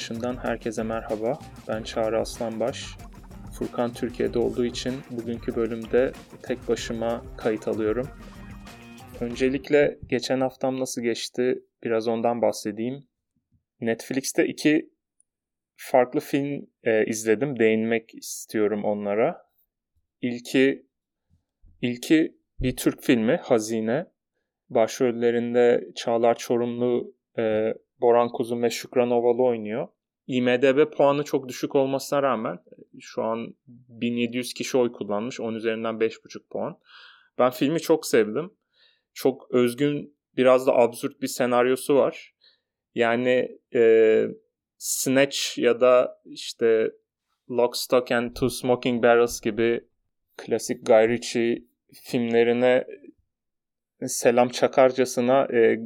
dışından herkese merhaba. Ben Çağrı Aslanbaş. Furkan Türkiye'de olduğu için bugünkü bölümde tek başıma kayıt alıyorum. Öncelikle geçen haftam nasıl geçti biraz ondan bahsedeyim. Netflix'te iki farklı film e, izledim. Değinmek istiyorum onlara. İlki ilki bir Türk filmi Hazine. Başrollerinde Çağlar Çorumlu, e, Boran Kuzum ve Şükran Ovalı oynuyor. IMDB puanı çok düşük olmasına rağmen şu an 1700 kişi oy kullanmış. 10 üzerinden 5,5 puan. Ben filmi çok sevdim. Çok özgün, biraz da absürt bir senaryosu var. Yani e, Snatch ya da işte Lock, Stock and Two Smoking Barrels gibi klasik Guy Ritchie filmlerine selam çakarcasına e,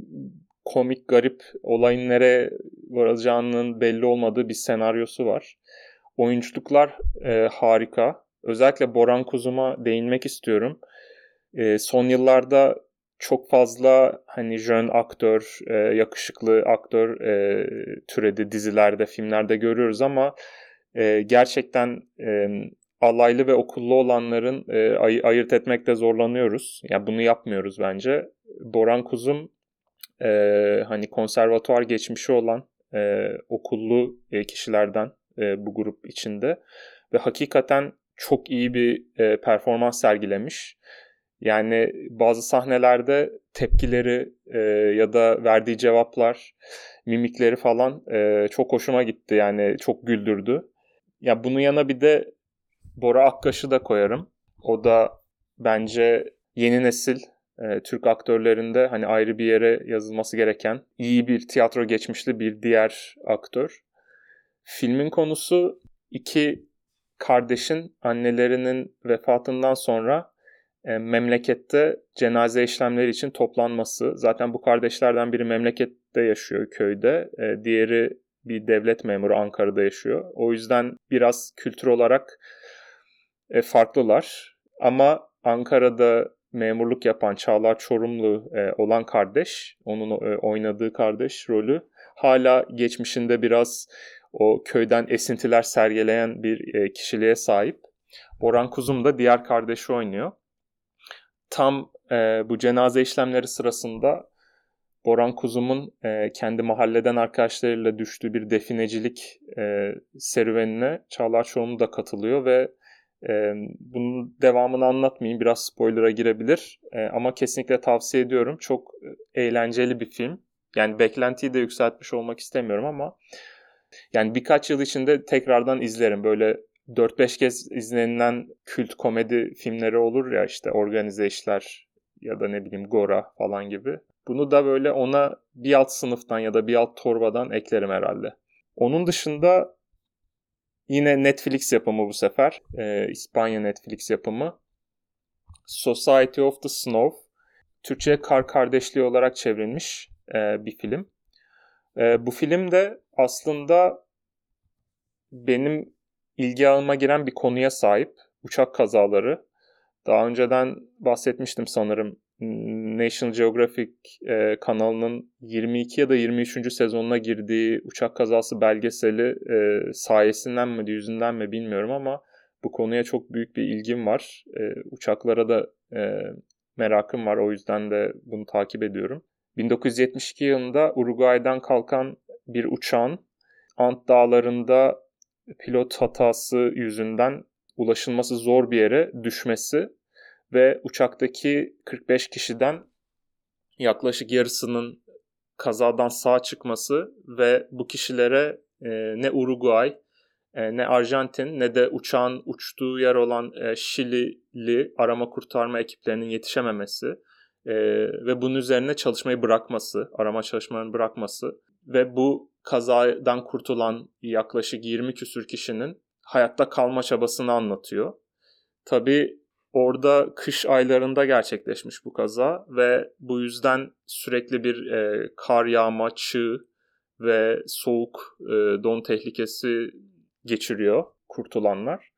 komik, garip olayın nereye varacağının belli olmadığı bir senaryosu var. Oyunculuklar e, harika. Özellikle Boran Kuzum'a değinmek istiyorum. E, son yıllarda çok fazla hani jön aktör, e, yakışıklı aktör e, türedi dizilerde, filmlerde görüyoruz ama e, gerçekten e, alaylı ve okullu olanların e, ay- ayırt etmekte zorlanıyoruz. Ya yani bunu yapmıyoruz bence. Boran Kuzum e, hani konservatuar geçmişi olan e, okullu e, kişilerden e, bu grup içinde ve hakikaten çok iyi bir e, performans sergilemiş. Yani bazı sahnelerde tepkileri e, ya da verdiği cevaplar, mimikleri falan e, çok hoşuma gitti. Yani çok güldürdü. Ya bunun yana bir de Bora Akkaş'ı da koyarım. O da bence yeni nesil e, Türk aktörlerinde hani ayrı bir yere yazılması gereken iyi bir tiyatro geçmişli bir diğer aktör. Filmin konusu iki kardeşin annelerinin vefatından sonra e, memlekette cenaze işlemleri için toplanması. Zaten bu kardeşlerden biri memlekette yaşıyor köyde. E, diğeri bir devlet memuru Ankara'da yaşıyor. O yüzden biraz kültür olarak e, farklılar. Ama Ankara'da memurluk yapan Çağlar Çorumlu e, olan kardeş, onun e, oynadığı kardeş rolü hala geçmişinde biraz o köyden esintiler sergileyen bir e, kişiliğe sahip. Boran Kuzum da diğer kardeşi oynuyor. Tam e, bu cenaze işlemleri sırasında Boran Kuzum'un e, kendi mahalleden arkadaşlarıyla düştüğü bir definecilik e, serüvenine Çağlar Çorumlu da katılıyor ve e, bunun devamını anlatmayayım. Biraz spoiler'a girebilir. E, ama kesinlikle tavsiye ediyorum. Çok eğlenceli bir film. Yani beklentiyi de yükseltmiş olmak istemiyorum ama yani birkaç yıl içinde tekrardan izlerim. Böyle 4-5 kez izlenilen kült komedi filmleri olur ya işte organize işler ya da ne bileyim Gora falan gibi. Bunu da böyle ona bir alt sınıftan ya da bir alt torbadan eklerim herhalde. Onun dışında Yine Netflix yapımı bu sefer. Ee, İspanya Netflix yapımı. Society of the Snow. Türkçe Kar Kardeşliği olarak çevrilmiş e, bir film. E, bu film de aslında benim ilgi alanıma giren bir konuya sahip. Uçak kazaları. Daha önceden bahsetmiştim sanırım National Geographic e, kanalının 22 ya da 23. sezonuna girdiği uçak kazası belgeseli e, sayesinden mi yüzünden mi bilmiyorum ama bu konuya çok büyük bir ilgim var. E, uçaklara da e, merakım var o yüzden de bunu takip ediyorum. 1972 yılında Uruguay'dan kalkan bir uçağın Ant Dağları'nda pilot hatası yüzünden ulaşılması zor bir yere düşmesi ve uçaktaki 45 kişiden yaklaşık yarısının kazadan sağ çıkması ve bu kişilere e, ne Uruguay e, ne Arjantin ne de uçağın uçtuğu yer olan e, Şilili arama kurtarma ekiplerinin yetişememesi e, ve bunun üzerine çalışmayı bırakması, arama çalışmalarını bırakması ve bu kazadan kurtulan yaklaşık 20 küsür kişinin hayatta kalma çabasını anlatıyor. Tabii Orada kış aylarında gerçekleşmiş bu kaza ve bu yüzden sürekli bir e, kar yağma, çığ ve soğuk e, don tehlikesi geçiriyor kurtulanlar.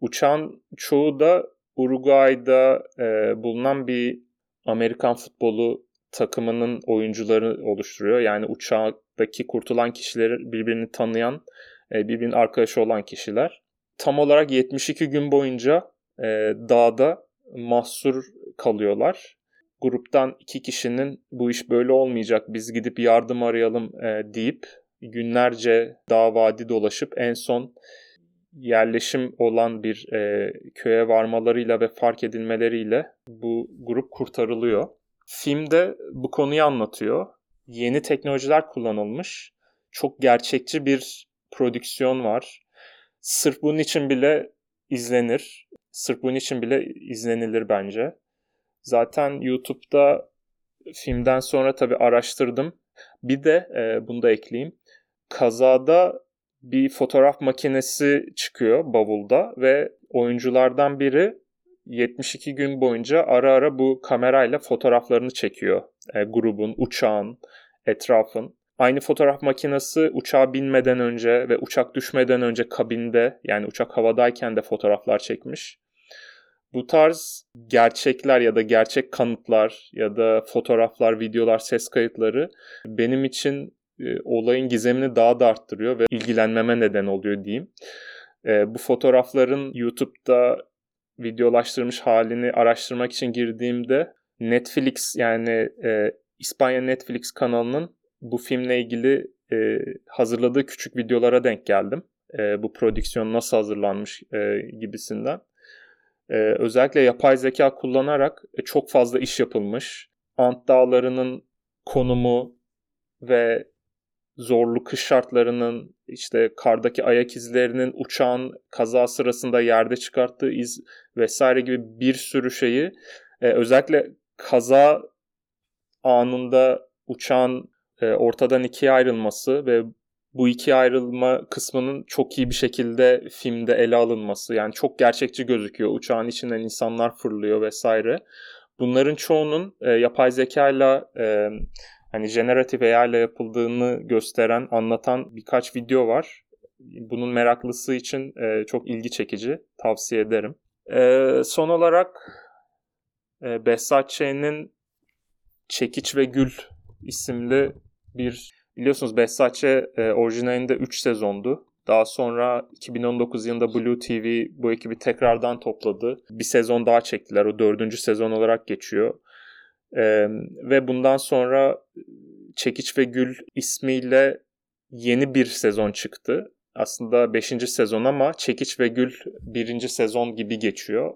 Uçağın çoğu da Uruguay'da e, bulunan bir Amerikan futbolu takımının oyuncuları oluşturuyor. Yani uçaktaki kurtulan kişileri birbirini tanıyan, e, birbirinin arkadaşı olan kişiler. Tam olarak 72 gün boyunca e, dağda mahsur kalıyorlar. Gruptan iki kişinin bu iş böyle olmayacak biz gidip yardım arayalım e, deyip günlerce dağ vadi dolaşıp en son yerleşim olan bir e, köye varmalarıyla ve fark edilmeleriyle bu grup kurtarılıyor. Filmde bu konuyu anlatıyor. Yeni teknolojiler kullanılmış. Çok gerçekçi bir prodüksiyon var. Sırf bunun için bile izlenir. Sırf bunun için bile izlenilir bence. Zaten YouTube'da filmden sonra tabii araştırdım. Bir de e, bunu da ekleyeyim. Kazada bir fotoğraf makinesi çıkıyor bavulda ve oyunculardan biri 72 gün boyunca ara ara bu kamerayla fotoğraflarını çekiyor. E, grubun, uçağın, etrafın. Aynı fotoğraf makinesi uçağa binmeden önce ve uçak düşmeden önce kabinde yani uçak havadayken de fotoğraflar çekmiş. Bu tarz gerçekler ya da gerçek kanıtlar ya da fotoğraflar, videolar, ses kayıtları benim için e, olayın gizemini daha da arttırıyor ve ilgilenmeme neden oluyor diyeyim. E, bu fotoğrafların YouTube'da videolaştırmış halini araştırmak için girdiğimde Netflix yani e, İspanya Netflix kanalının bu filmle ilgili hazırladığı küçük videolara denk geldim. Bu prodüksiyon nasıl hazırlanmış gibisinden. E, özellikle yapay zeka kullanarak e, çok fazla iş yapılmış. Ant dağlarının konumu ve zorlu kış şartlarının işte kardaki ayak izlerinin uçağın kaza sırasında yerde çıkarttığı iz vesaire gibi bir sürü şeyi e, özellikle kaza anında uçağın e, ortadan ikiye ayrılması ve bu iki ayrılma kısmının çok iyi bir şekilde filmde ele alınması. Yani çok gerçekçi gözüküyor. Uçağın içinden insanlar fırlıyor vesaire. Bunların çoğunun e, yapay zekayla e, hani generatif AI ile yapıldığını gösteren, anlatan birkaç video var. Bunun meraklısı için e, çok ilgi çekici. Tavsiye ederim. E, son olarak e, Behzat Ç'nin Çekiç ve Gül isimli bir biliyorsunuz Behzat Ç. E, orijinalinde 3 sezondu. Daha sonra 2019 yılında Blue TV bu ekibi tekrardan topladı. Bir sezon daha çektiler. O dördüncü sezon olarak geçiyor. Ee, ve bundan sonra Çekiç ve Gül ismiyle yeni bir sezon çıktı. Aslında 5. sezon ama Çekiç ve Gül 1. sezon gibi geçiyor.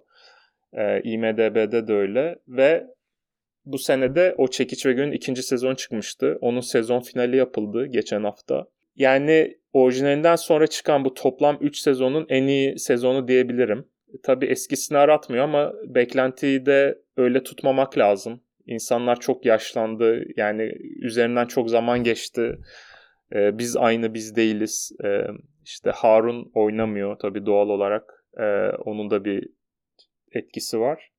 Ee, IMDB'de de öyle ve bu senede o Çekiç ve Gül'ün ikinci sezon çıkmıştı. Onun sezon finali yapıldı geçen hafta. Yani orijinalinden sonra çıkan bu toplam 3 sezonun en iyi sezonu diyebilirim. Tabi eskisini aratmıyor ama beklentiyi de öyle tutmamak lazım. İnsanlar çok yaşlandı. Yani üzerinden çok zaman geçti. Ee, biz aynı biz değiliz. Ee, işte Harun oynamıyor tabii doğal olarak. Ee, onun da bir etkisi var.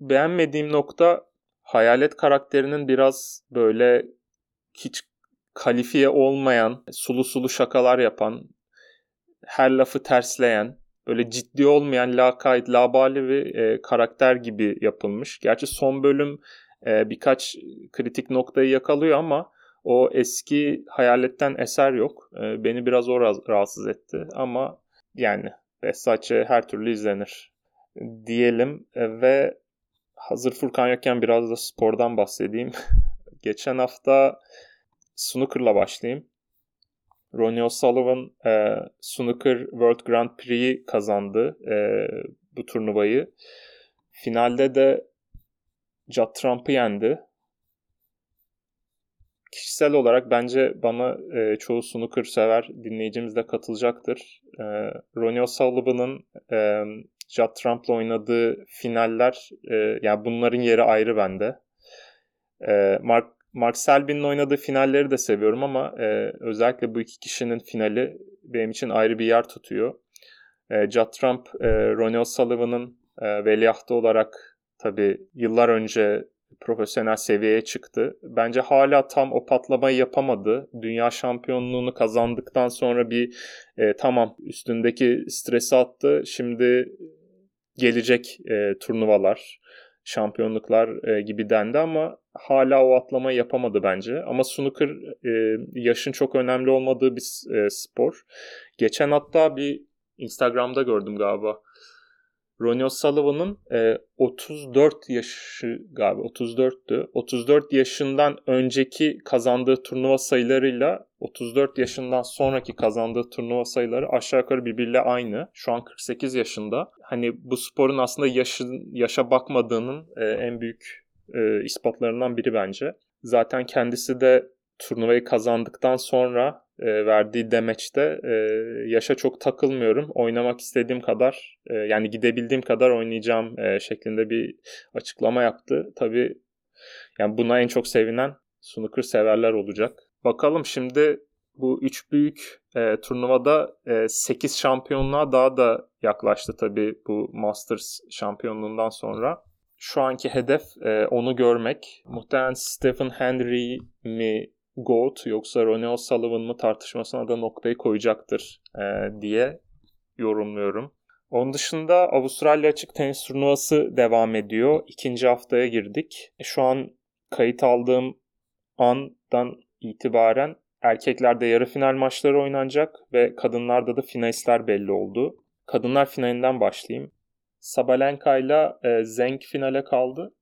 Beğenmediğim nokta hayalet karakterinin biraz böyle hiç kalifiye olmayan, sulu sulu şakalar yapan, her lafı tersleyen, böyle ciddi olmayan lakayt, labali bir e, karakter gibi yapılmış. Gerçi son bölüm e, birkaç kritik noktayı yakalıyor ama o eski hayaletten eser yok. E, beni biraz o rahatsız etti ama yani Versace her türlü izlenir diyelim e, ve hazır Furkan yokken biraz da spordan bahsedeyim. Geçen hafta snooker'la başlayayım. Ronnie O'Sullivan e, Snooker World Grand Prix'i kazandı e, bu turnuvayı. Finalde de Judd Trump'ı yendi. Kişisel olarak bence bana e, çoğu snooker sever dinleyicimiz de katılacaktır. E, Ronnie O'Sullivan'ın e, Judd Trump'la oynadığı finaller, e, yani bunların yeri ayrı bende. E, Mark Mark Selby'nin oynadığı finalleri de seviyorum ama e, özellikle bu iki kişinin finali benim için ayrı bir yer tutuyor. E, Judd Trump, e, Ronnie O'Sullivan'ın e, veliahtı olarak tabii yıllar önce profesyonel seviyeye çıktı. Bence hala tam o patlamayı yapamadı. Dünya şampiyonluğunu kazandıktan sonra bir e, tamam üstündeki stresi attı. Şimdi gelecek e, turnuvalar. şampiyonluklar e, gibi dendi ama hala o atlamayı yapamadı bence. Ama snooker e, yaşın çok önemli olmadığı bir e, spor. Geçen hatta bir Instagram'da gördüm galiba. Ronnie O'Sullivan'ın e, 34 yaşı galiba 34'tü. 34 yaşından önceki kazandığı turnuva sayılarıyla 34 yaşından sonraki kazandığı turnuva sayıları aşağı yukarı birbiriyle aynı. Şu an 48 yaşında. Hani bu sporun aslında yaşın, yaşa bakmadığının e, en büyük e, ispatlarından biri bence. Zaten kendisi de turnuvayı kazandıktan sonra e, verdiği demeçte e, yaşa çok takılmıyorum. Oynamak istediğim kadar e, yani gidebildiğim kadar oynayacağım e, şeklinde bir açıklama yaptı. Tabii yani buna en çok sevinen snooker severler olacak. Bakalım şimdi bu üç büyük e, turnuvada e, 8 şampiyonluğa daha da yaklaştı tabii bu Masters şampiyonluğundan sonra. Şu anki hedef e, onu görmek. Muhtemelen Stephen Henry mi GOAT yoksa Ronnie O'Sullivan mı tartışmasına da noktayı koyacaktır e, diye yorumluyorum. Onun dışında Avustralya Açık Tenis Turnuvası devam ediyor. İkinci haftaya girdik. Şu an kayıt aldığım andan itibaren erkeklerde yarı final maçları oynanacak ve kadınlarda da finalistler belli oldu. Kadınlar finalinden başlayayım. Sabalenka ile e, Zeng finale kaldı.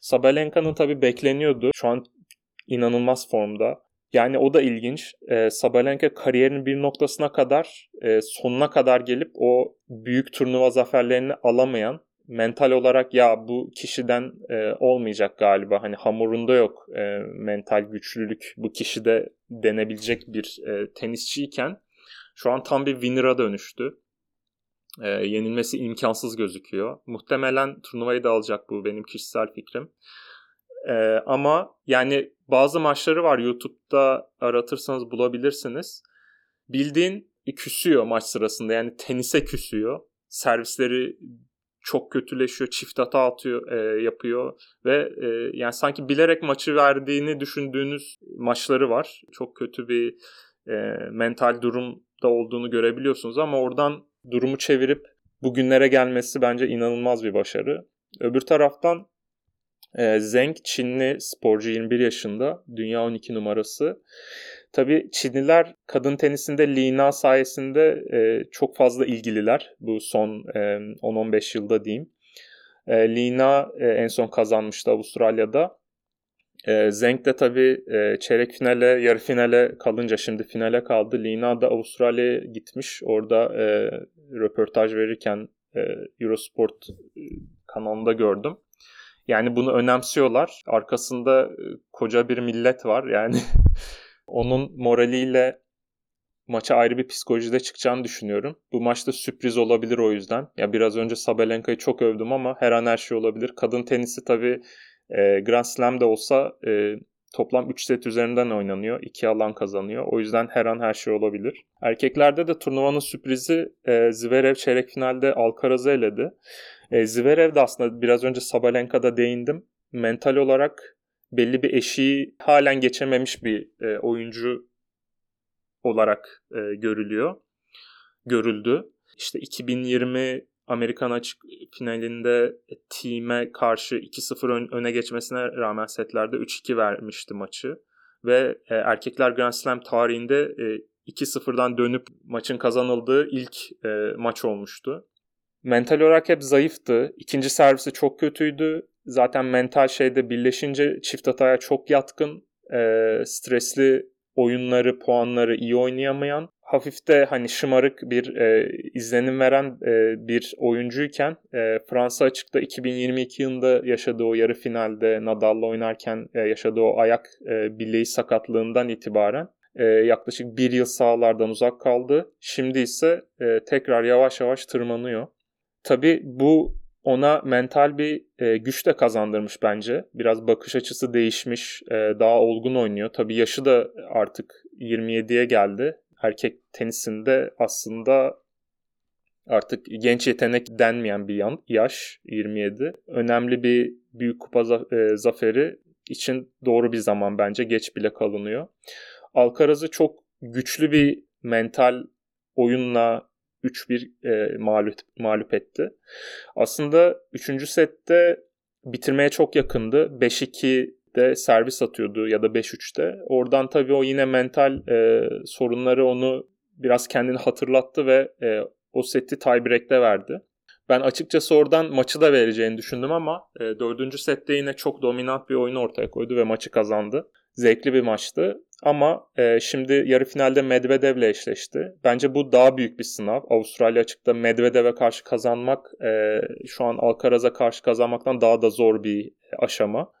Sabalenka'nın tabi bekleniyordu. Şu an inanılmaz formda. Yani o da ilginç. E, Sabalenka kariyerinin bir noktasına kadar e, sonuna kadar gelip o büyük turnuva zaferlerini alamayan mental olarak ya bu kişiden e, olmayacak galiba hani hamurunda yok e, mental güçlülük bu kişide denebilecek bir e, tenisçiyken şu an tam bir winner'a dönüştü. E, yenilmesi imkansız gözüküyor. Muhtemelen turnuvayı da alacak bu benim kişisel fikrim. E, ama yani bazı maçları var YouTube'da aratırsanız bulabilirsiniz. Bildiğin küsüyor maç sırasında yani tenise küsüyor. Servisleri çok kötüleşiyor, çift hata atıyor, e, yapıyor ve e, yani sanki bilerek maçı verdiğini düşündüğünüz maçları var. Çok kötü bir e, mental durumda olduğunu görebiliyorsunuz ama oradan durumu çevirip bugünlere gelmesi bence inanılmaz bir başarı. Öbür taraftan e, Zeng Çinli sporcu 21 yaşında. Dünya 12 numarası. Tabii Çinliler kadın tenisinde Lina sayesinde e, çok fazla ilgililer. Bu son e, 10-15 yılda diyeyim. E, Lina e, en son kazanmıştı Avustralya'da. E, Zeng de tabii e, çeyrek finale, yarı finale kalınca şimdi finale kaldı. Lina da Avustralya'ya gitmiş. Orada e, röportaj verirken e, Eurosport e, kanalında gördüm. Yani bunu önemsiyorlar. Arkasında e, koca bir millet var. Yani onun moraliyle maça ayrı bir psikolojide çıkacağını düşünüyorum. Bu maçta sürpriz olabilir o yüzden. Ya biraz önce Sabalenka'yı çok övdüm ama her an her şey olabilir. Kadın tenisi tabii e, Grand Slam de olsa e, toplam 3 set üzerinden oynanıyor. 2 alan kazanıyor. O yüzden her an her şey olabilir. Erkeklerde de turnuvanın sürprizi e, Zverev çeyrek finalde Alcaraz'ı eledi. E, Zverev de aslında biraz önce Sabalenka'da değindim. Mental olarak belli bir eşiği halen geçememiş bir e, oyuncu olarak e, görülüyor. Görüldü. İşte 2020 Amerikan açık finalinde team'e karşı 2-0 öne geçmesine rağmen setlerde 3-2 vermişti maçı. Ve e, erkekler Grand Slam tarihinde e, 2-0'dan dönüp maçın kazanıldığı ilk e, maç olmuştu mental olarak hep zayıftı. İkinci servisi çok kötüydü. Zaten mental şeyde birleşince çift hataya çok yatkın. E, stresli oyunları, puanları iyi oynayamayan, hafif de hani şımarık bir e, izlenim veren e, bir oyuncuyken e, Fransa açıkta 2022 yılında yaşadığı o yarı finalde Nadal'la oynarken e, yaşadığı o ayak e, bileği sakatlığından itibaren e, yaklaşık bir yıl sahalardan uzak kaldı. Şimdi ise e, tekrar yavaş yavaş tırmanıyor. Tabii bu ona mental bir e, güç de kazandırmış bence. Biraz bakış açısı değişmiş, e, daha olgun oynuyor. Tabii yaşı da artık 27'ye geldi. Erkek tenisinde aslında artık genç yetenek denmeyen bir yaş 27. Önemli bir büyük kupa e, zaferi için doğru bir zaman bence geç bile kalınıyor. Alcaraz'ı çok güçlü bir mental oyunla 3-1 e, mağlup, mağlup etti. Aslında 3. sette bitirmeye çok yakındı. 5-2'de servis atıyordu ya da 5-3'te. Oradan tabii o yine mental e, sorunları onu biraz kendini hatırlattı ve e, o seti tiebreak'te verdi. Ben açıkçası oradan maçı da vereceğini düşündüm ama e, dördüncü sette yine çok dominant bir oyun ortaya koydu ve maçı kazandı. Zevkli bir maçtı. Ama e, şimdi yarı finalde Medvedev'le eşleşti. Bence bu daha büyük bir sınav. Avustralya açıkta Medvedev'e karşı kazanmak e, şu an Alcaraz'a karşı kazanmaktan daha da zor bir aşama.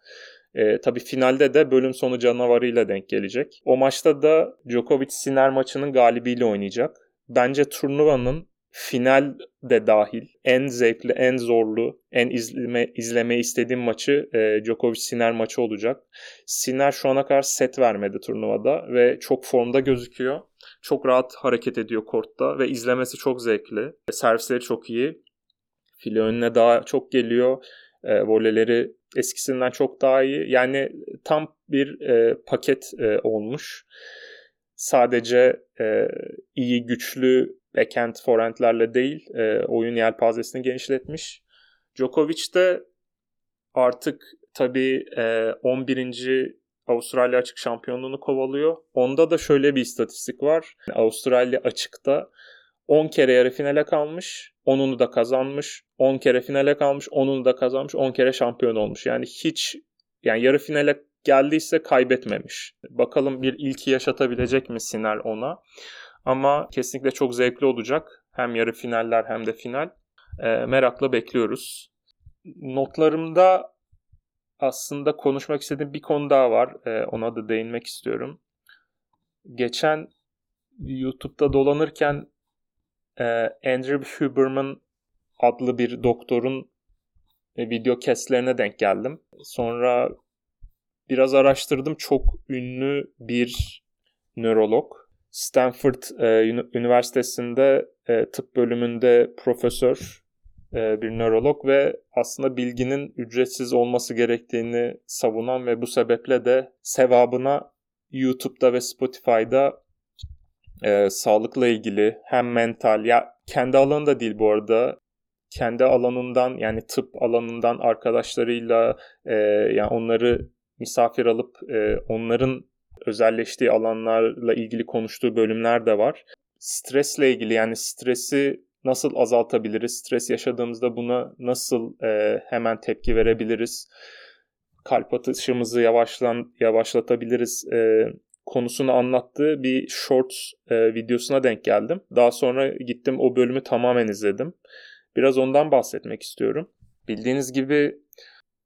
E, tabii finalde de bölüm sonu canavarıyla denk gelecek. O maçta da Djokovic-Sinner maçının galibiyle oynayacak. Bence turnuvanın final de dahil en zevkli, en zorlu, en izleme, izleme istediğim maçı e, Djokovic-Sinner maçı olacak. Sinner şu ana kadar set vermedi turnuvada ve çok formda gözüküyor. Çok rahat hareket ediyor kortta ve izlemesi çok zevkli. Servisleri çok iyi. File önüne daha çok geliyor. E, voleleri eskisinden çok daha iyi. Yani tam bir e, paket e, olmuş. Sadece e, iyi, güçlü backhand forehandlerle değil e, oyun yelpazesini genişletmiş. Djokovic de artık tabii e, 11. Avustralya açık şampiyonluğunu kovalıyor. Onda da şöyle bir istatistik var. Avustralya açıkta 10 kere yarı finale kalmış, 10'unu da kazanmış. 10 kere finale kalmış, 10'unu da kazanmış, 10 kere şampiyon olmuş. Yani hiç yani yarı finale geldiyse kaybetmemiş. Bakalım bir ilki yaşatabilecek mi Sinel ona? Ama kesinlikle çok zevkli olacak. Hem yarı finaller hem de final. E, merakla bekliyoruz. Notlarımda aslında konuşmak istediğim bir konu daha var. E, ona da değinmek istiyorum. Geçen YouTube'da dolanırken e, Andrew Huberman adlı bir doktorun e, video keslerine denk geldim. Sonra biraz araştırdım. Çok ünlü bir nörolog. Stanford e, Üniversitesi'nde e, tıp bölümünde profesör e, bir nörolog ve aslında bilginin ücretsiz olması gerektiğini savunan ve bu sebeple de sevabına YouTube'da ve Spotify'da e, sağlıkla ilgili hem mental ya kendi alanında değil bu arada kendi alanından yani tıp alanından arkadaşlarıyla e, yani onları misafir alıp e, onların özelleştiği alanlarla ilgili konuştuğu bölümler de var. Stresle ilgili yani stresi nasıl azaltabiliriz? Stres yaşadığımızda buna nasıl e, hemen tepki verebiliriz? Kalp atışımızı yavaşlan yavaşlatabiliriz e, konusunu anlattığı bir short e, videosuna denk geldim. Daha sonra gittim o bölümü tamamen izledim. Biraz ondan bahsetmek istiyorum. Bildiğiniz gibi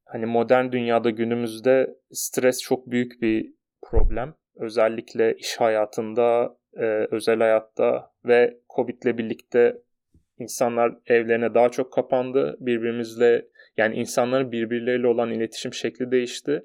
hani modern dünyada günümüzde stres çok büyük bir problem. Özellikle iş hayatında, e, özel hayatta ve Covid ile birlikte insanlar evlerine daha çok kapandı. Birbirimizle yani insanların birbirleriyle olan iletişim şekli değişti.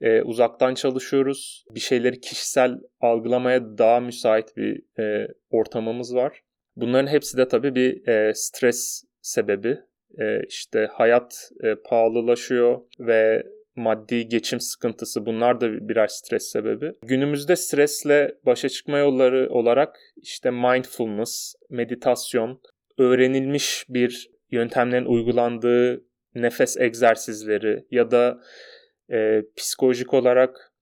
E, uzaktan çalışıyoruz. Bir şeyleri kişisel algılamaya daha müsait bir e, ortamımız var. Bunların hepsi de tabii bir e, stres sebebi. E, işte hayat e, pahalılaşıyor ve maddi geçim sıkıntısı bunlar da birer stres sebebi. Günümüzde stresle başa çıkma yolları olarak işte mindfulness, meditasyon, öğrenilmiş bir yöntemlerin uygulandığı nefes egzersizleri ya da e, psikolojik olarak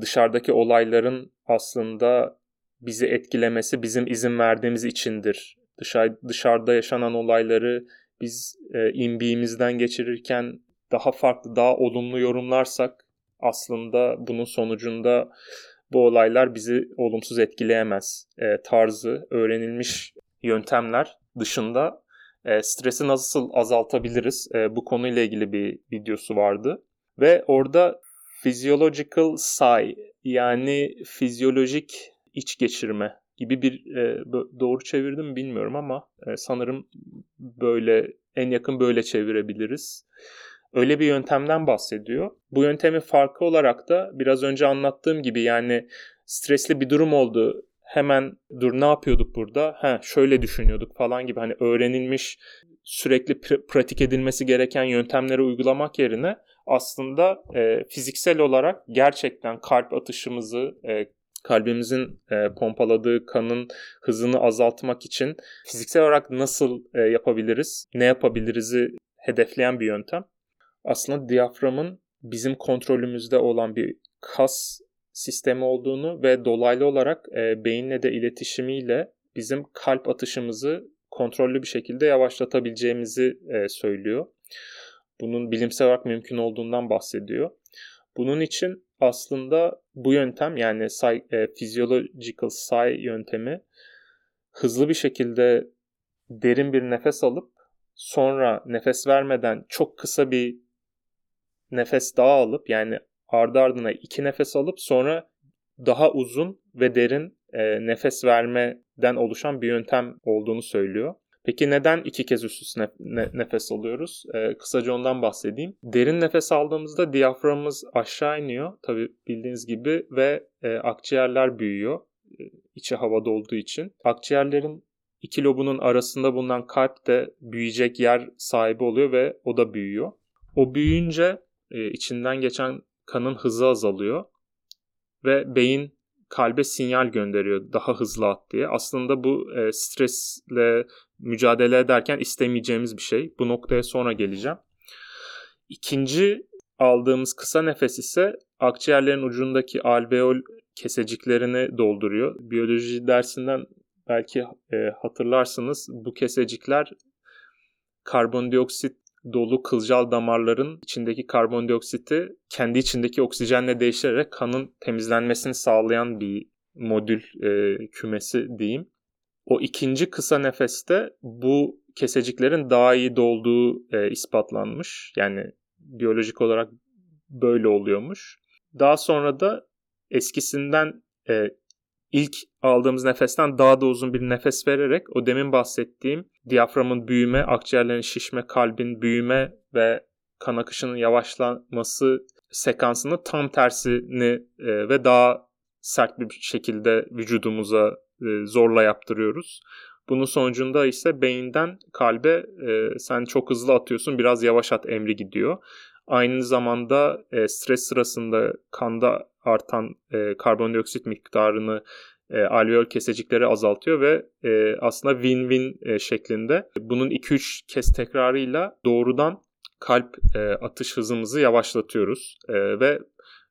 dışarıdaki olayların aslında bizi etkilemesi bizim izin verdiğimiz içindir. Dışarı, dışarıda yaşanan olayları biz e, imbiğimizden geçirirken daha farklı, daha olumlu yorumlarsak aslında bunun sonucunda bu olaylar bizi olumsuz etkileyemez e, tarzı öğrenilmiş yöntemler dışında e, stresi nasıl azaltabiliriz e, bu konuyla ilgili bir videosu vardı. Ve orada physiological sigh yani fizyolojik iç geçirme gibi bir e, doğru çevirdim bilmiyorum ama e, sanırım böyle en yakın böyle çevirebiliriz. Öyle bir yöntemden bahsediyor. Bu yöntemin farkı olarak da biraz önce anlattığım gibi yani stresli bir durum oldu. Hemen dur ne yapıyorduk burada? Ha şöyle düşünüyorduk falan gibi hani öğrenilmiş sürekli pr- pratik edilmesi gereken yöntemleri uygulamak yerine aslında e, fiziksel olarak gerçekten kalp atışımızı, e, kalbimizin e, pompaladığı kanın hızını azaltmak için fiziksel olarak nasıl e, yapabiliriz, ne yapabiliriz'i hedefleyen bir yöntem. Aslında diyaframın bizim kontrolümüzde olan bir kas sistemi olduğunu ve dolaylı olarak e, beyinle de iletişimiyle bizim kalp atışımızı kontrollü bir şekilde yavaşlatabileceğimizi e, söylüyor. Bunun bilimsel olarak mümkün olduğundan bahsediyor. Bunun için aslında bu yöntem yani e, physiological sigh yöntemi hızlı bir şekilde derin bir nefes alıp sonra nefes vermeden çok kısa bir nefes daha alıp yani ardı ardına iki nefes alıp sonra daha uzun ve derin e, nefes vermeden oluşan bir yöntem olduğunu söylüyor. Peki neden iki kez üst üste ne- nefes alıyoruz? Ee, kısaca ondan bahsedeyim. Derin nefes aldığımızda diyaframımız aşağı iniyor. Tabi bildiğiniz gibi ve e, akciğerler büyüyor. E, içi havada olduğu için. Akciğerlerin iki lobunun arasında bulunan kalp de büyüyecek yer sahibi oluyor ve o da büyüyor. O büyüyünce e, içinden geçen kanın hızı azalıyor ve beyin kalbe sinyal gönderiyor daha hızlı at diye. Aslında bu e, stresle mücadele ederken istemeyeceğimiz bir şey. Bu noktaya sonra geleceğim. İkinci aldığımız kısa nefes ise akciğerlerin ucundaki alveol keseciklerini dolduruyor. Biyoloji dersinden belki e, hatırlarsınız bu kesecikler karbondioksit dolu kılcal damarların içindeki karbondioksiti kendi içindeki oksijenle değiştirerek kanın temizlenmesini sağlayan bir modül e, kümesi diyeyim. O ikinci kısa nefeste bu keseciklerin daha iyi dolduğu e, ispatlanmış. Yani biyolojik olarak böyle oluyormuş. Daha sonra da eskisinden e, ilk aldığımız nefesten daha da uzun bir nefes vererek o demin bahsettiğim diyaframın büyüme, akciğerlerin şişme, kalbin büyüme ve kan akışının yavaşlaması sekansını tam tersini e, ve daha sert bir şekilde vücudumuza e, zorla yaptırıyoruz. Bunun sonucunda ise beyinden kalbe e, sen çok hızlı atıyorsun biraz yavaş at emri gidiyor. Aynı zamanda e, stres sırasında kanda artan e, karbondioksit miktarını e, alveol kesecikleri azaltıyor ve e, aslında win-win e, şeklinde. Bunun 2-3 kez tekrarıyla doğrudan kalp e, atış hızımızı yavaşlatıyoruz e, ve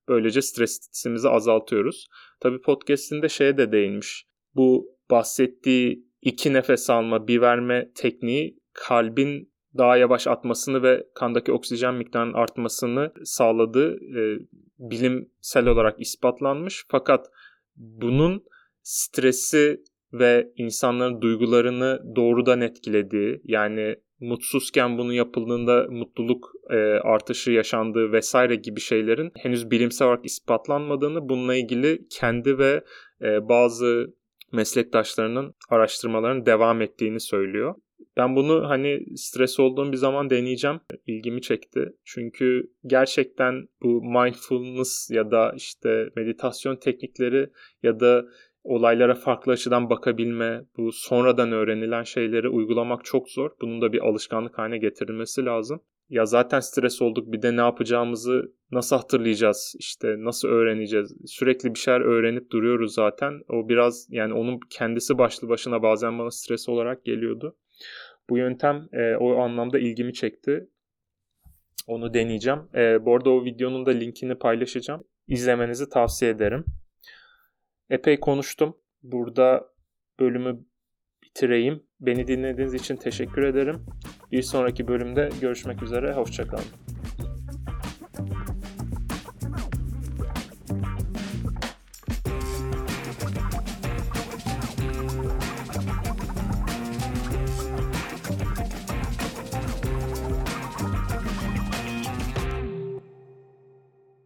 böylece stresimizi azaltıyoruz. Tabi podcastinde şeye de değinmiş. Bu bahsettiği iki nefes alma, bir verme tekniği kalbin daha yavaş atmasını ve kandaki oksijen miktarının artmasını sağladığı e, bilimsel olarak ispatlanmış. Fakat bunun stresi ve insanların duygularını doğrudan etkilediği yani mutsuzken bunu yapıldığında mutluluk e, artışı yaşandığı vesaire gibi şeylerin henüz bilimsel olarak ispatlanmadığını bununla ilgili kendi ve e, bazı meslektaşlarının araştırmalarının devam ettiğini söylüyor. Ben bunu hani stres olduğum bir zaman deneyeceğim. İlgimi çekti. Çünkü gerçekten bu mindfulness ya da işte meditasyon teknikleri ya da olaylara farklı açıdan bakabilme, bu sonradan öğrenilen şeyleri uygulamak çok zor. Bunun da bir alışkanlık haline getirilmesi lazım. Ya zaten stres olduk bir de ne yapacağımızı nasıl hatırlayacağız işte nasıl öğreneceğiz sürekli bir şeyler öğrenip duruyoruz zaten o biraz yani onun kendisi başlı başına bazen bana stres olarak geliyordu bu yöntem e, o anlamda ilgimi çekti onu deneyeceğim e, bu arada o videonun da linkini paylaşacağım izlemenizi tavsiye ederim epey konuştum burada bölümü bitireyim. Beni dinlediğiniz için teşekkür ederim. Bir sonraki bölümde görüşmek üzere. Hoşçakalın.